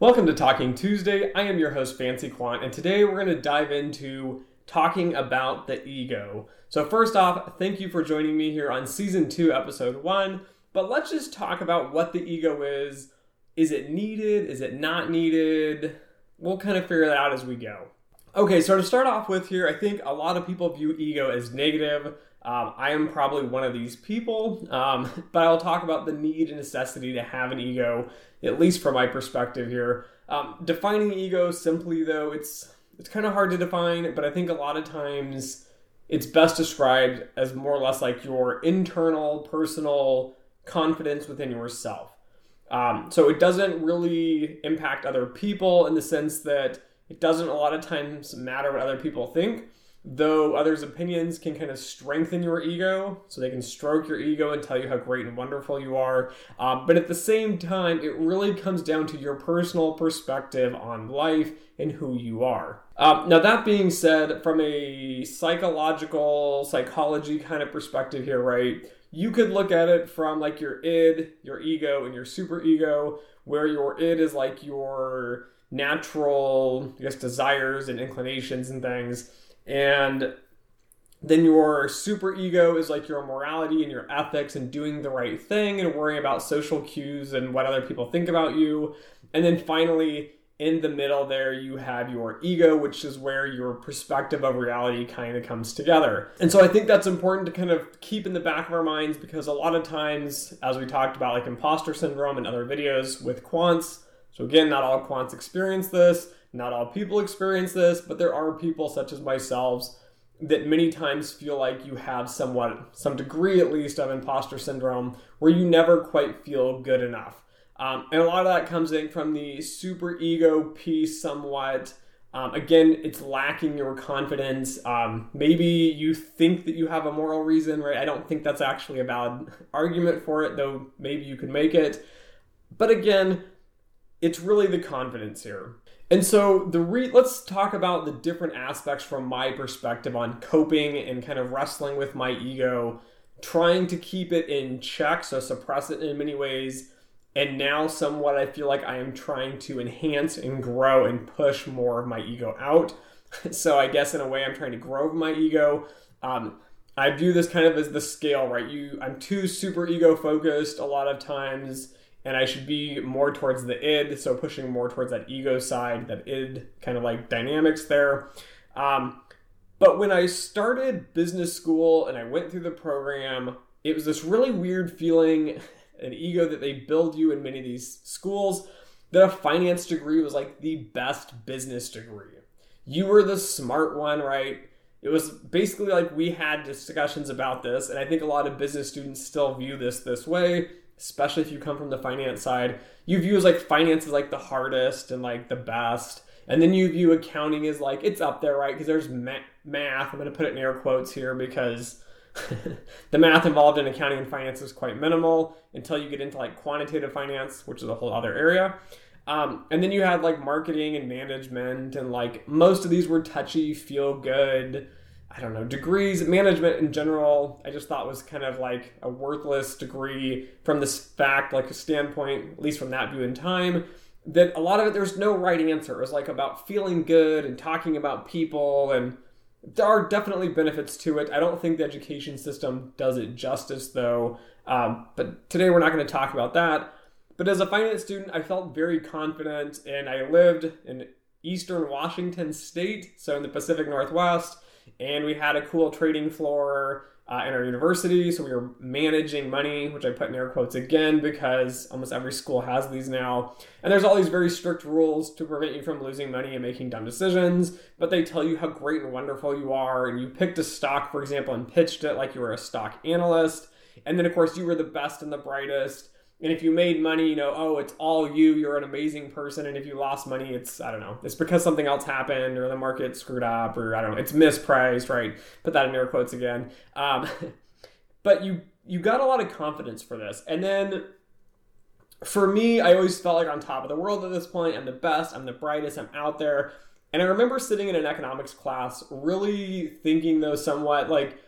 Welcome to Talking Tuesday. I am your host, Fancy Quant, and today we're going to dive into talking about the ego. So, first off, thank you for joining me here on season two, episode one. But let's just talk about what the ego is. Is it needed? Is it not needed? We'll kind of figure that out as we go. Okay, so to start off with here, I think a lot of people view ego as negative. Um, I am probably one of these people, um, but I'll talk about the need and necessity to have an ego, at least from my perspective here. Um, defining ego simply, though, it's it's kind of hard to define, but I think a lot of times it's best described as more or less like your internal, personal confidence within yourself. Um, so it doesn't really impact other people in the sense that it doesn't a lot of times matter what other people think though others' opinions can kind of strengthen your ego, so they can stroke your ego and tell you how great and wonderful you are. Um, but at the same time, it really comes down to your personal perspective on life and who you are. Um, now, that being said, from a psychological, psychology kind of perspective here, right? You could look at it from like your id, your ego, and your super ego, where your id is like your natural, I guess, desires and inclinations and things and then your super ego is like your morality and your ethics and doing the right thing and worrying about social cues and what other people think about you. And then finally, in the middle there, you have your ego, which is where your perspective of reality kind of comes together. And so I think that's important to kind of keep in the back of our minds because a lot of times, as we talked about, like imposter syndrome and other videos with quants, so again, not all quants experience this not all people experience this, but there are people such as myself that many times feel like you have somewhat, some degree at least, of imposter syndrome where you never quite feel good enough. Um, and a lot of that comes in from the super ego piece, somewhat. Um, again, it's lacking your confidence. Um, maybe you think that you have a moral reason, right? I don't think that's actually a valid argument for it, though maybe you could make it. But again, it's really the confidence here. And so the re- let's talk about the different aspects from my perspective on coping and kind of wrestling with my ego, trying to keep it in check, so suppress it in many ways. And now, somewhat, I feel like I am trying to enhance and grow and push more of my ego out. so, I guess in a way, I'm trying to grow my ego. Um, I view this kind of as the scale, right? You, I'm too super ego focused a lot of times and I should be more towards the id, so pushing more towards that ego side, that id kind of like dynamics there. Um, but when I started business school and I went through the program, it was this really weird feeling, an ego that they build you in many of these schools, that a finance degree was like the best business degree. You were the smart one, right? It was basically like we had discussions about this, and I think a lot of business students still view this this way especially if you come from the finance side, you view as like finance is like the hardest and like the best. And then you view accounting as like it's up there, right? Because there's ma- math. I'm going to put it in air quotes here because the math involved in accounting and finance is quite minimal until you get into like quantitative finance, which is a whole other area. Um, and then you had like marketing and management, and like most of these were touchy, feel good, I don't know, degrees, management in general, I just thought was kind of like a worthless degree from this fact, like a standpoint, at least from that view in time, that a lot of it, there's no right answer. It was like about feeling good and talking about people, and there are definitely benefits to it. I don't think the education system does it justice, though. Um, but today we're not going to talk about that. But as a finance student, I felt very confident, and I lived in eastern Washington state, so in the Pacific Northwest and we had a cool trading floor uh, in our university. So we were managing money, which I put in air quotes again because almost every school has these now. And there's all these very strict rules to prevent you from losing money and making dumb decisions. But they tell you how great and wonderful you are. And you picked a stock, for example, and pitched it like you were a stock analyst. And then, of course, you were the best and the brightest. And if you made money, you know, oh, it's all you, you're an amazing person. And if you lost money, it's, I don't know, it's because something else happened or the market screwed up or I don't know, it's mispriced, right? Put that in air quotes again. Um, but you, you got a lot of confidence for this. And then for me, I always felt like on top of the world at this point. I'm the best, I'm the brightest, I'm out there. And I remember sitting in an economics class really thinking, though, somewhat like,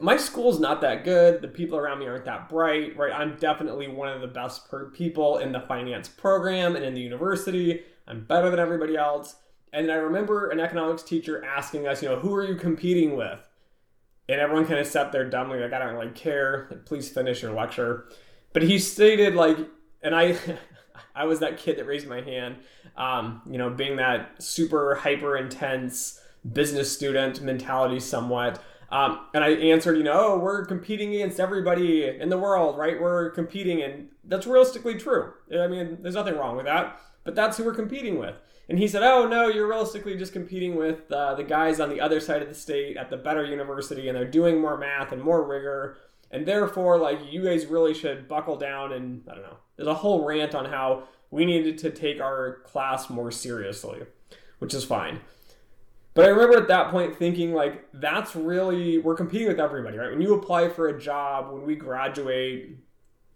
my school's not that good. The people around me aren't that bright, right? I'm definitely one of the best people in the finance program and in the university. I'm better than everybody else. And I remember an economics teacher asking us, you know, who are you competing with? And everyone kind of sat there dumbly, like, I don't really care. Please finish your lecture. But he stated, like, and I, I was that kid that raised my hand, um, you know, being that super hyper intense business student mentality somewhat. Um, and I answered, you know, oh, we're competing against everybody in the world, right? We're competing, and that's realistically true. I mean, there's nothing wrong with that, but that's who we're competing with. And he said, oh, no, you're realistically just competing with uh, the guys on the other side of the state at the better university, and they're doing more math and more rigor. And therefore, like, you guys really should buckle down. And I don't know, there's a whole rant on how we needed to take our class more seriously, which is fine. But I remember at that point thinking, like, that's really, we're competing with everybody, right? When you apply for a job, when we graduate,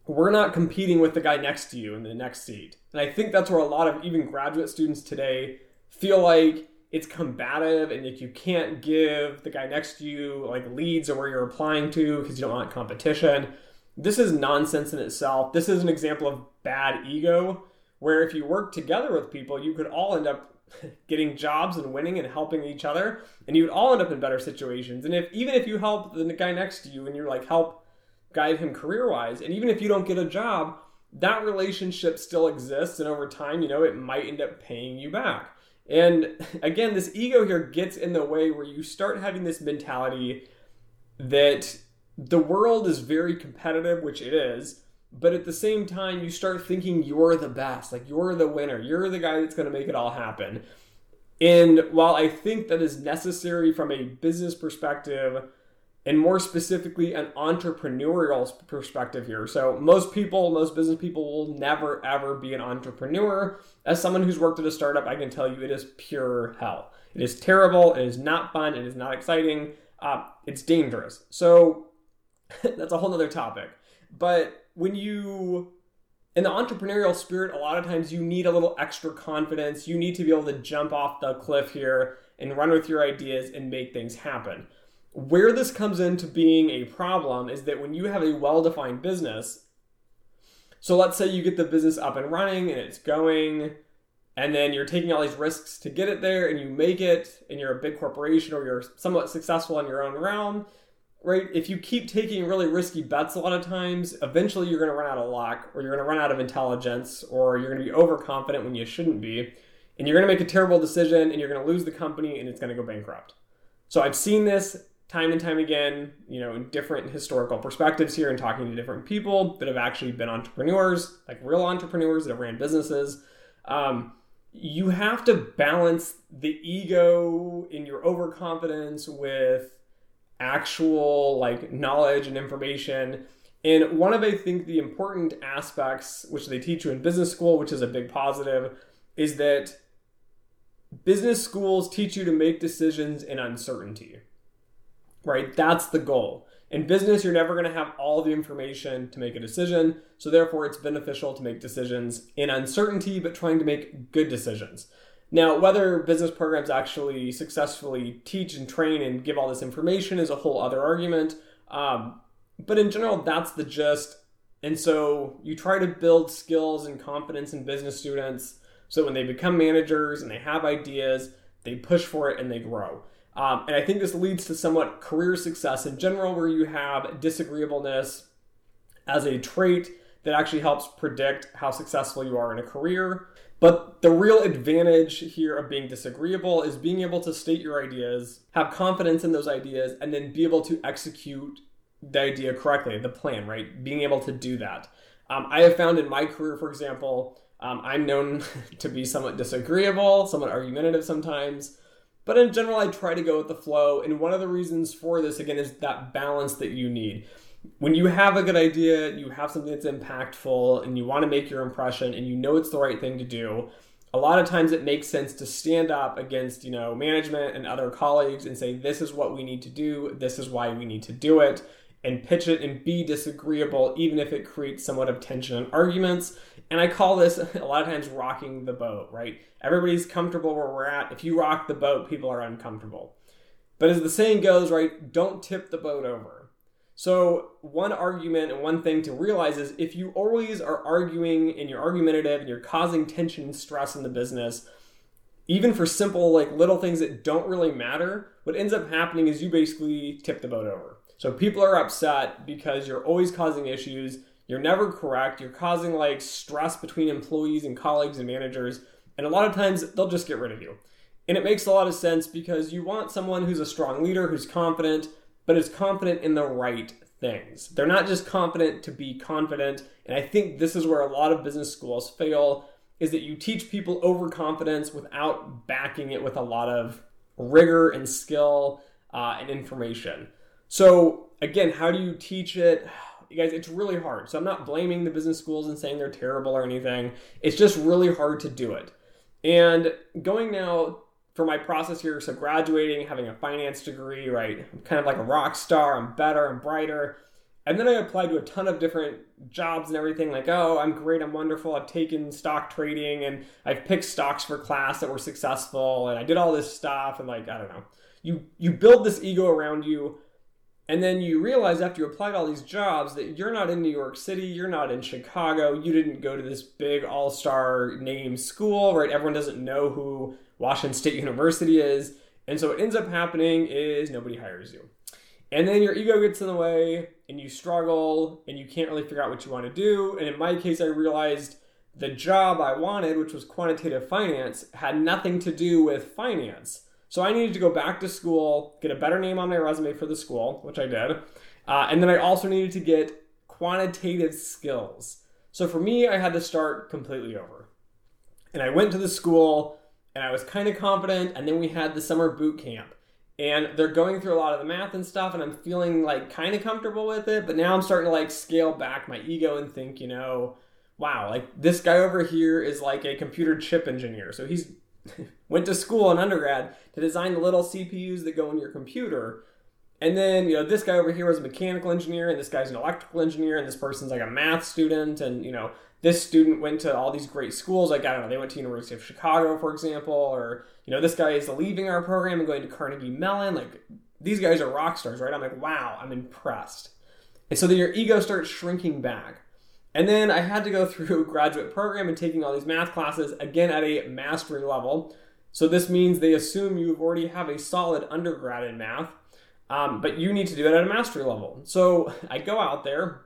we're not competing with the guy next to you in the next seat. And I think that's where a lot of even graduate students today feel like it's combative and like you can't give the guy next to you like leads or where you're applying to because you don't want competition. This is nonsense in itself. This is an example of bad ego where if you work together with people, you could all end up getting jobs and winning and helping each other and you'd all end up in better situations. And if even if you help the guy next to you and you're like help guide him career wise and even if you don't get a job that relationship still exists and over time you know it might end up paying you back. And again this ego here gets in the way where you start having this mentality that the world is very competitive which it is but at the same time you start thinking you're the best like you're the winner you're the guy that's going to make it all happen. And while i think that is necessary from a business perspective and more specifically an entrepreneurial perspective here so most people most business people will never ever be an entrepreneur. As someone who's worked at a startup i can tell you it is pure hell. It is terrible it is not fun it is not exciting uh, it's dangerous. So that's a whole other topic but when you in the entrepreneurial spirit, a lot of times you need a little extra confidence. You need to be able to jump off the cliff here and run with your ideas and make things happen. Where this comes into being a problem is that when you have a well defined business, so let's say you get the business up and running and it's going, and then you're taking all these risks to get it there and you make it, and you're a big corporation or you're somewhat successful in your own realm, right? If you keep taking really risky bets a lot of times, eventually you're going to run out of luck or you're going to run out of intelligence or you're going to be overconfident when you shouldn't be. And you're going to make a terrible decision and you're going to lose the company and it's going to go bankrupt. So I've seen this time and time again, you know, in different historical perspectives here and talking to different people that have actually been entrepreneurs, like real entrepreneurs that have ran businesses. Um, you have to balance the ego in your overconfidence with actual like knowledge and information. And one of I think the important aspects which they teach you in business school, which is a big positive, is that business schools teach you to make decisions in uncertainty. Right? That's the goal. In business, you're never going to have all the information to make a decision, so therefore it's beneficial to make decisions in uncertainty but trying to make good decisions. Now, whether business programs actually successfully teach and train and give all this information is a whole other argument. Um, but in general, that's the gist. And so you try to build skills and confidence in business students so when they become managers and they have ideas, they push for it and they grow. Um, and I think this leads to somewhat career success in general, where you have disagreeableness as a trait that actually helps predict how successful you are in a career. But the real advantage here of being disagreeable is being able to state your ideas, have confidence in those ideas, and then be able to execute the idea correctly, the plan, right? Being able to do that. Um, I have found in my career, for example, um, I'm known to be somewhat disagreeable, somewhat argumentative sometimes. But in general, I try to go with the flow. And one of the reasons for this, again, is that balance that you need when you have a good idea, you have something that's impactful, and you want to make your impression, and you know it's the right thing to do, a lot of times it makes sense to stand up against you know management and other colleagues and say this is what we need to do. This is why we need to do it and pitch it and be disagreeable even if it creates somewhat of tension and arguments. And i call this a lot of times rocking the boat right? Everybody's comfortable where we're at. If you rock the boat people are uncomfortable. But as the saying goes right don't tip the boat over So, one argument and one thing to realize is if you always are arguing and you're argumentative and you're causing tension and stress in the business, even for simple, like little things that don't really matter, what ends up happening is you basically tip the boat over. So, people are upset because you're always causing issues, you're never correct, you're causing like stress between employees and colleagues and managers, and a lot of times they'll just get rid of you. And it makes a lot of sense because you want someone who's a strong leader, who's confident, but is confident in the right things. They're not just confident to be confident. And I think this is where a lot of business schools fail is that you teach people overconfidence without backing it with a lot of rigor and skill uh, and information. So again, how do you teach it? You guys, it's really hard. So I'm not blaming the business schools and saying they're terrible or anything. It's just really hard to do it. And going now for my process here, so graduating, having a finance degree, right? I'm kind of like a rock star. I'm better, I'm brighter. And then I applied to a ton of different jobs and everything, like, oh, I'm great, I'm wonderful, I've taken stock trading and I've picked stocks for class that were successful, and I did all this stuff, and like, I don't know. You you build this ego around you, and then you realize after you applied all these jobs that you're not in New York City, you're not in Chicago, you didn't go to this big all-star name school, right? Everyone doesn't know who Washington State University is. And so what ends up happening is nobody hires you. And then your ego gets in the way and you struggle and you can't really figure out what you want to do. And in my case, I realized the job I wanted, which was quantitative finance, had nothing to do with finance. So I needed to go back to school, get a better name on my resume for the school, which I did. Uh, and then I also needed to get quantitative skills. So for me, I had to start completely over. And I went to the school and I was kind of confident. And then we had the summer boot camp, and they're going through a lot of the math and stuff, and I'm feeling like kind of comfortable with it. But now I'm starting to like scale back my ego and think, you know, wow, like this guy over here is like a computer chip engineer. So he's went to school in undergrad to design the little CPUs that go in your computer. And then, you know, this guy over here was a mechanical engineer, and this guy's an electrical engineer, and this person's like a math student, and, you know, this student went to all these great schools. Like I don't know, they went to University of Chicago, for example, or you know, this guy is leaving our program and going to Carnegie Mellon. Like these guys are rock stars, right? I'm like, wow, I'm impressed. And so then your ego starts shrinking back. And then I had to go through a graduate program and taking all these math classes again at a mastery level. So this means they assume you already have a solid undergrad in math, um, but you need to do it at a mastery level. So I go out there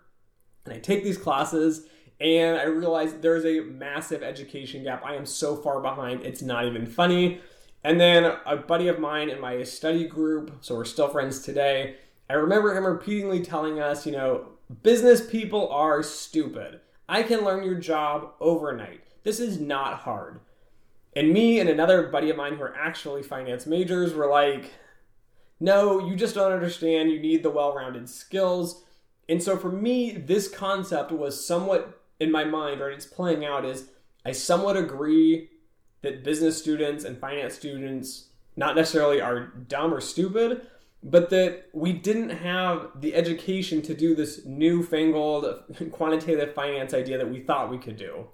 and I take these classes and I realize there's a massive education gap. I am so far behind, it's not even funny. And then a buddy of mine in my study group, so we're still friends today, I remember him repeatedly telling us, you know, business people are stupid. I can learn your job overnight. This is not hard. And me and another buddy of mine who are actually finance majors were like, no, you just don't understand. You need the well rounded skills. And so for me, this concept was somewhat in my mind, right, it's playing out is I somewhat agree that business students and finance students not necessarily are dumb or stupid, but that we didn't have the education to do this newfangled quantitative finance idea that we thought we could do.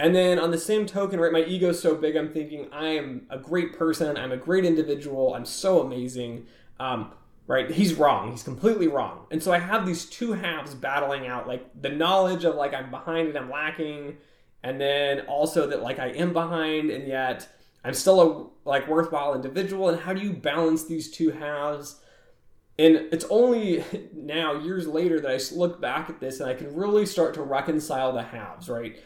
And then on the same token, right, my ego's so big, I'm thinking I am a great person, I'm a great individual, I'm so amazing. Um, right? He's wrong. He's completely wrong. And so I have these two halves battling out like the knowledge of like I'm behind and I'm lacking, and then also that like I am behind and yet I'm still a like worthwhile individual. And how do you balance these two halves? And it's only now, years later, that I look back at this and I can really start to reconcile the halves, right?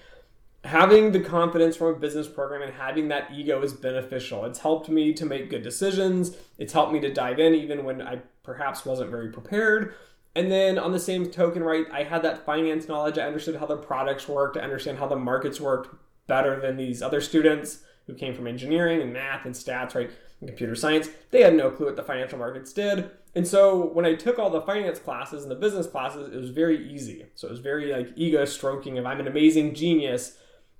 Having the confidence from a business program and having that ego is beneficial. It's helped me to make good decisions. It's helped me to dive in even when I perhaps wasn't very prepared. And then on the same token, right, I had that finance knowledge. I understood how the products worked. I understand how the markets worked better than these other students who came from engineering and math and stats, right, and computer science. They had no clue what the financial markets did. And so when I took all the finance classes and the business classes, it was very easy. So it was very like ego stroking of I'm an amazing genius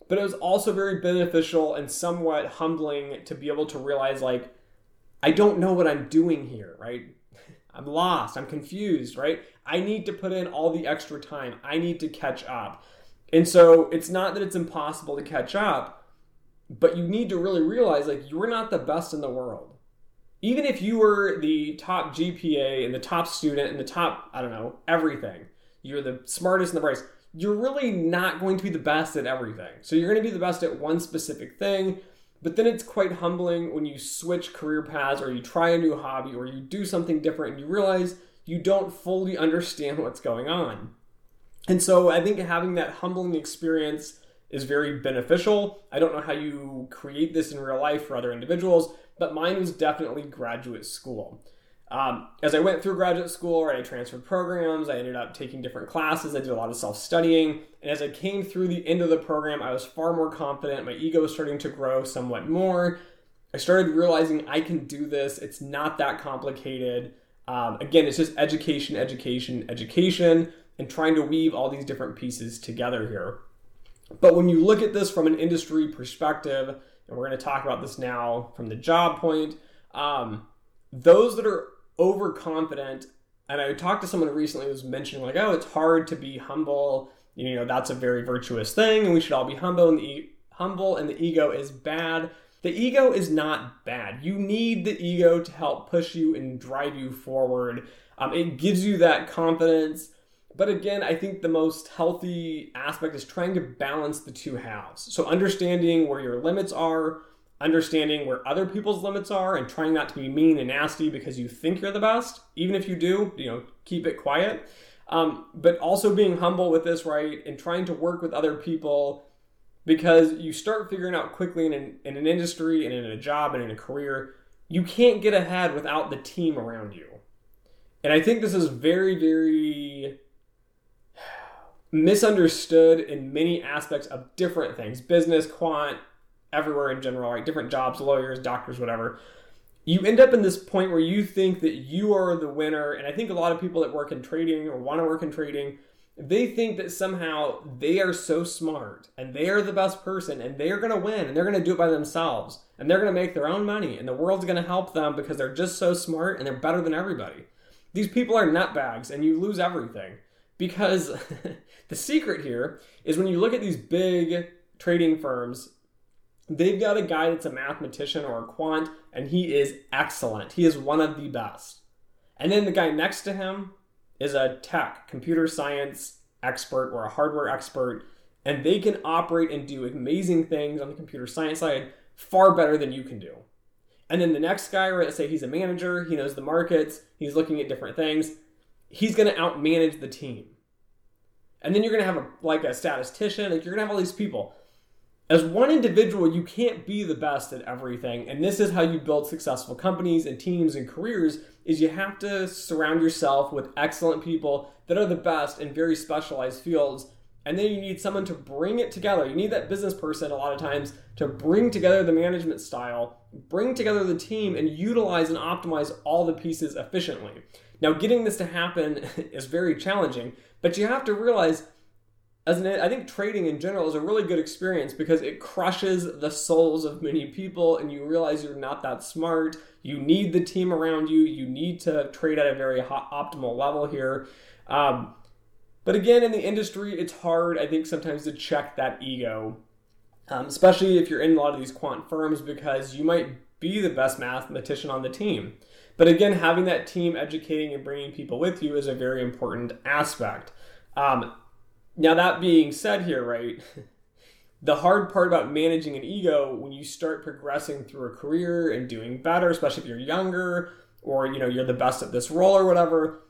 but it was also very beneficial and somewhat humbling to be able to realize like I don't know what I'm doing here, right? I'm lost, I'm confused, right? I need to put in all the extra time. I need to catch up. And so it's not that it's impossible to catch up, but you need to really realize like you're not the best in the world. even if you were the top GPA and the top student and the top, I don't know, everything, you're the smartest and the brightest, you're really not going to be the best at everything. So you're going to be the best at one specific thing, but then it's quite humbling when you switch career paths or you try a new hobby or you do something different and you realize you don't fully understand what's going on. And so I think having that humbling experience is very beneficial. I don't know how you create this in real life for other individuals, but mine was definitely graduate school. Um, as I went through graduate school, right, I transferred programs, I ended up taking different classes, I did a lot of self studying. And as I came through the end of the program, I was far more confident. My ego was starting to grow somewhat more. I started realizing I can do this, it's not that complicated. Um, again, it's just education, education, education, and trying to weave all these different pieces together here. But when you look at this from an industry perspective, and we're going to talk about this now from the job point, um, those that are overconfident, and I talked to someone recently who was mentioning, like, oh, it's hard to be humble. You know, that's a very virtuous thing, and we should all be humble, and the, e- humble, and the ego is bad. The ego is not bad. You need the ego to help push you and drive you forward. Um, it gives you that confidence but again, I think the most healthy aspect is trying to balance the two halves. So understanding where your limits are, understanding where other people's limits are, and trying not to be mean and nasty because you think you're the best. Even if you do, you know, keep it quiet. Um, but also being humble with this, right, and trying to work with other people because you start figuring out quickly in an, in an industry and in a job and in a career, you can't get ahead without the team around you. And I think this is very, very misunderstood in many aspects of different things business, quant, everywhere in general, right? Different jobs, lawyers, doctors, whatever. You end up in this point where you think that you are the winner. And I think a lot of people that work in trading or want to work in trading, they think that somehow they are so smart and they are the best person and they are going to win and they're going to do it by themselves and they're going to make their own money and the world's going to help them because they're just so smart and they're better than everybody. These people are nutbags and you lose everything because the secret here is when you look at these big trading firms, they've got a guy that's a mathematician or a quant, and he is excellent. He is one of the best. And then the guy next to him is a tech, computer science expert or a hardware expert, and they can operate and do amazing things on the computer science side far better than you can do. And then the next guy, right, let's say he's a manager, he knows the markets, he's looking at different things he's going to outmanage the team. And then you're going to have a, like a statistician, like you're going to have all these people. As one individual, you can't be the best at everything, and this is how you build successful companies and teams and careers is you have to surround yourself with excellent people that are the best in very specialized fields and then you need someone to bring it together. You need that business person a lot of times to bring together the management style, bring together the team, and utilize and optimize all the pieces efficiently. Now, getting this to happen is very challenging, but you have to realize, as an, I think trading in general is a really good experience because it crushes the souls of many people, and you realize you're not that smart. You need the team around you. You need to trade at a very optimal level here. Um, but again, in the industry, it's hard, I think, sometimes to check that ego, um, especially if you're in a lot of these quant firms, because you might be the best mathematician on the team. But again, having that team educating and bringing people with you is a very important aspect. Um, now, that being said, here, right, the hard part about managing an ego when you start progressing through a career and doing better, especially if you're younger or you know you're the best at this role or whatever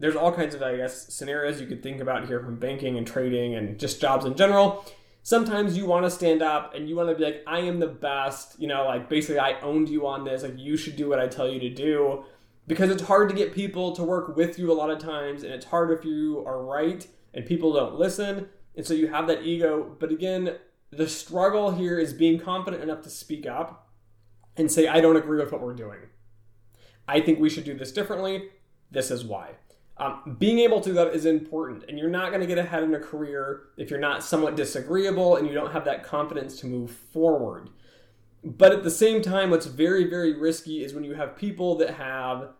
there's all kinds of, I guess, scenarios you could think about here from banking and trading and just jobs in general. Sometimes you want to stand up and you want to be like, I am the best, you know, like basically I owned you on this, like you should do what I tell you to do. Because it's hard to get people to work with you a lot of times, and it's hard if you are right and people don't listen. And so you have that ego. But again, the struggle here is being confident enough to speak up and say, I don't agree with what we're doing. I think we should do this differently. This is why. Um, being able to do that is important, and you're not going to get ahead in a career if you're not somewhat disagreeable and you don't have that confidence to move forward. But at the same time, what's very, very risky is when you have people that have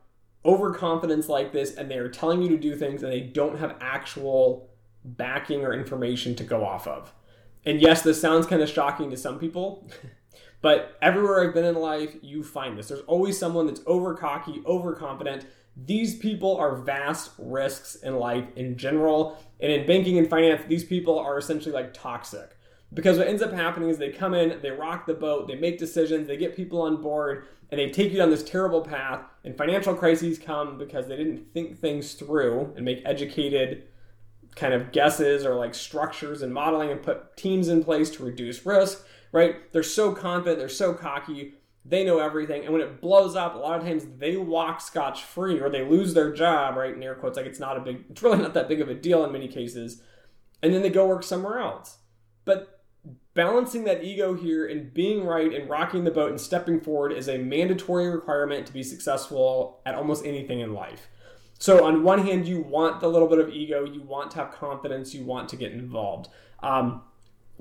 overconfidence like this and they are telling you to do things and they don't have actual backing or information to go off of. And yes, this sounds kind of shocking to some people, But everywhere I've been in life, you find this. There's always someone that's over cocky, overconfident. These people are vast risks in life in general. And in banking and finance, these people are essentially like toxic. Because what ends up happening is they come in, they rock the boat, they make decisions, they get people on board, and they take you down this terrible path. And financial crises come because they didn't think things through and make educated kind of guesses or like structures and modeling and put teams in place to reduce risk right? They're so confident, they're so cocky, they know everything. And when it blows up, a lot of times they walk scotch free or they lose their job, right? In air quotes, like it's not a big, it's really not that big of a deal in many cases. And then they go work somewhere else. But balancing that ego here and being right and rocking the boat and stepping forward is a mandatory requirement to be successful at almost anything in life. So, on one hand, you want the little bit of ego, you want to have confidence, you want to get involved. Um,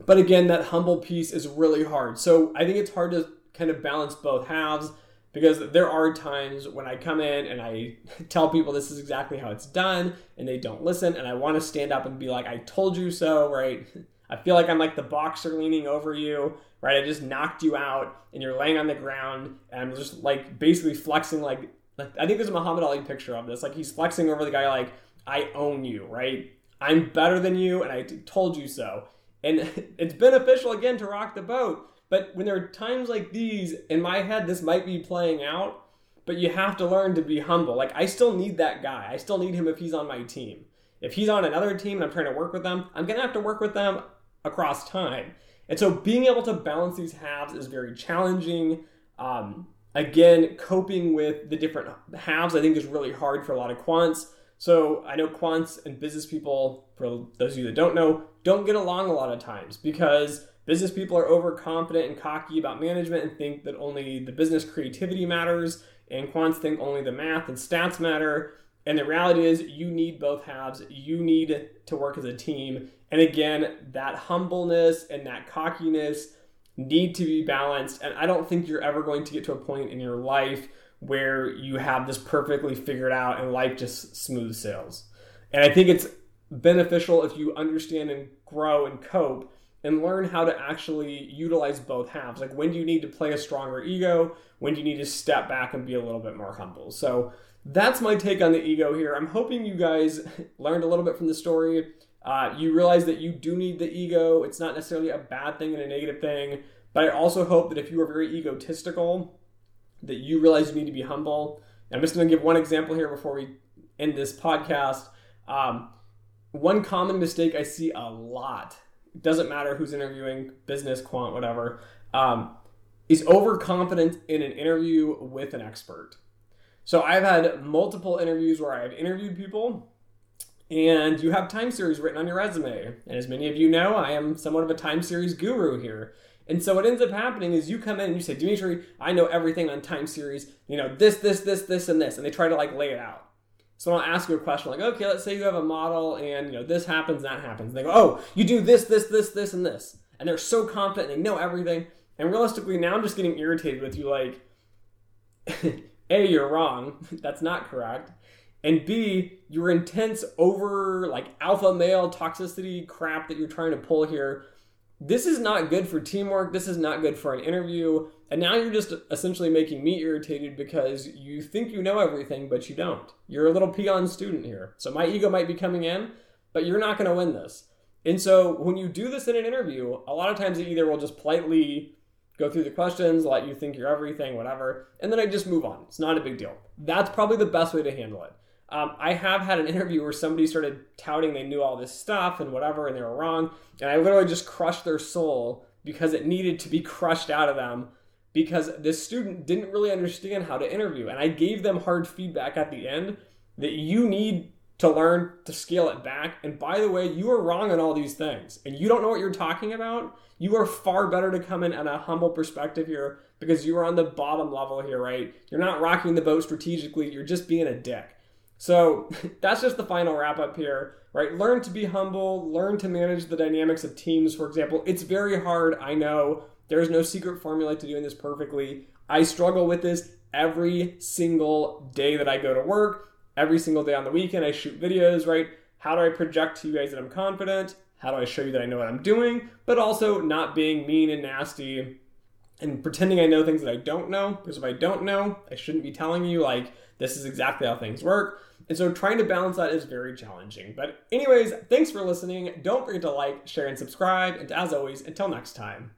but again, that humble piece is really hard. So I think it's hard to kind of balance both halves because there are times when I come in and I tell people this is exactly how it's done and they don't listen and I want to stand up and be like I told you so, right? I feel like I'm like the boxer leaning over you, right? I just knocked you out and you're laying on the ground and I'm just like basically flexing like, like I think there's a Muhammad Ali picture of this. Like he's flexing over the guy like I own you, right? I'm better than you and I told you so. And it's beneficial again to rock the boat. But when there are times like these, in my head, this might be playing out, but you have to learn to be humble. Like, I still need that guy. I still need him if he's on my team. If he's on another team and I'm trying to work with them, I'm going to have to work with them across time. And so being able to balance these halves is very challenging. Um, again, coping with the different halves, I think, is really hard for a lot of quants. So I know quants and business people, for those of you that don't know, don't get along a lot of times because business people are overconfident and cocky about management and think that only the business creativity matters, and quants think only the math and stats matter. And the reality is, you need both halves. You need to work as a team. And again, that humbleness and that cockiness need to be balanced. And I don't think you're ever going to get to a point in your life where you have this perfectly figured out and life just smooth sails. And I think it's beneficial if you understand and grow and cope and learn how to actually utilize both halves. Like when do you need to play a stronger ego? When do you need to step back and be a little bit more humble? So that's my take on the ego here. I'm hoping you guys learned a little bit from the story. Uh, you realize that you do need the ego. It's not necessarily a bad thing and a negative thing. But I also hope that if you are very egotistical, that you realize you need to be humble. And I'm just going to give one example here before we end this podcast. Um, one common mistake I see a lot, it doesn't matter who's interviewing, business, quant, whatever, um, is overconfidence in an interview with an expert. So I've had multiple interviews where I've interviewed people and you have time series written on your resume. And as many of you know, I am somewhat of a time series guru here. And so what ends up happening is you come in and you say, Dimitri, I know everything on time series, you know, this, this, this, this, and this. And they try to like lay it out. So I'll ask you a question like, okay, let's say you have a model and you know this happens, that happens. And they go, oh, you do this, this, this, this, and this. And they're so confident, they know everything. And realistically, now I'm just getting irritated with you like, A, you're wrong. That's not correct. And B, your intense over like alpha male toxicity crap that you're trying to pull here. This is not good for teamwork. This is not good for an interview. And now you're just essentially making me irritated because you think you know everything, but you don't. You're a little peon student here. So my ego might be coming in, but you're not going to win this. And so when you do this in an interview, a lot of times it either will just politely go through the questions, let you think you're everything, whatever, and then I just move on. It's not a big deal. That's probably the best way to handle it. Um, I have had an interview where somebody started touting they knew all this stuff and whatever, and they were wrong, and I literally just crushed their soul because it needed to be crushed out of them because this student didn't really understand how to interview. And I gave them hard feedback at the end that you need to learn to scale it back. And by the way, you are wrong on all these things and you don't know what you're talking about. You are far better to come in at a humble perspective here because you are on the bottom level here, right? You're not rocking the boat strategically, you're just being a dick. So that's just the final wrap up here, right? Learn to be humble, learn to manage the dynamics of teams, for example. It's very hard, I know. There's no secret formula to doing this perfectly. I struggle with this every single day that I go to work, every single day on the weekend. I shoot videos, right? How do I project to you guys that I'm confident? How do I show you that I know what I'm doing? But also not being mean and nasty and pretending I know things that I don't know, because if I don't know, I shouldn't be telling you, like, this is exactly how things work. And so trying to balance that is very challenging. But, anyways, thanks for listening. Don't forget to like, share, and subscribe. And as always, until next time.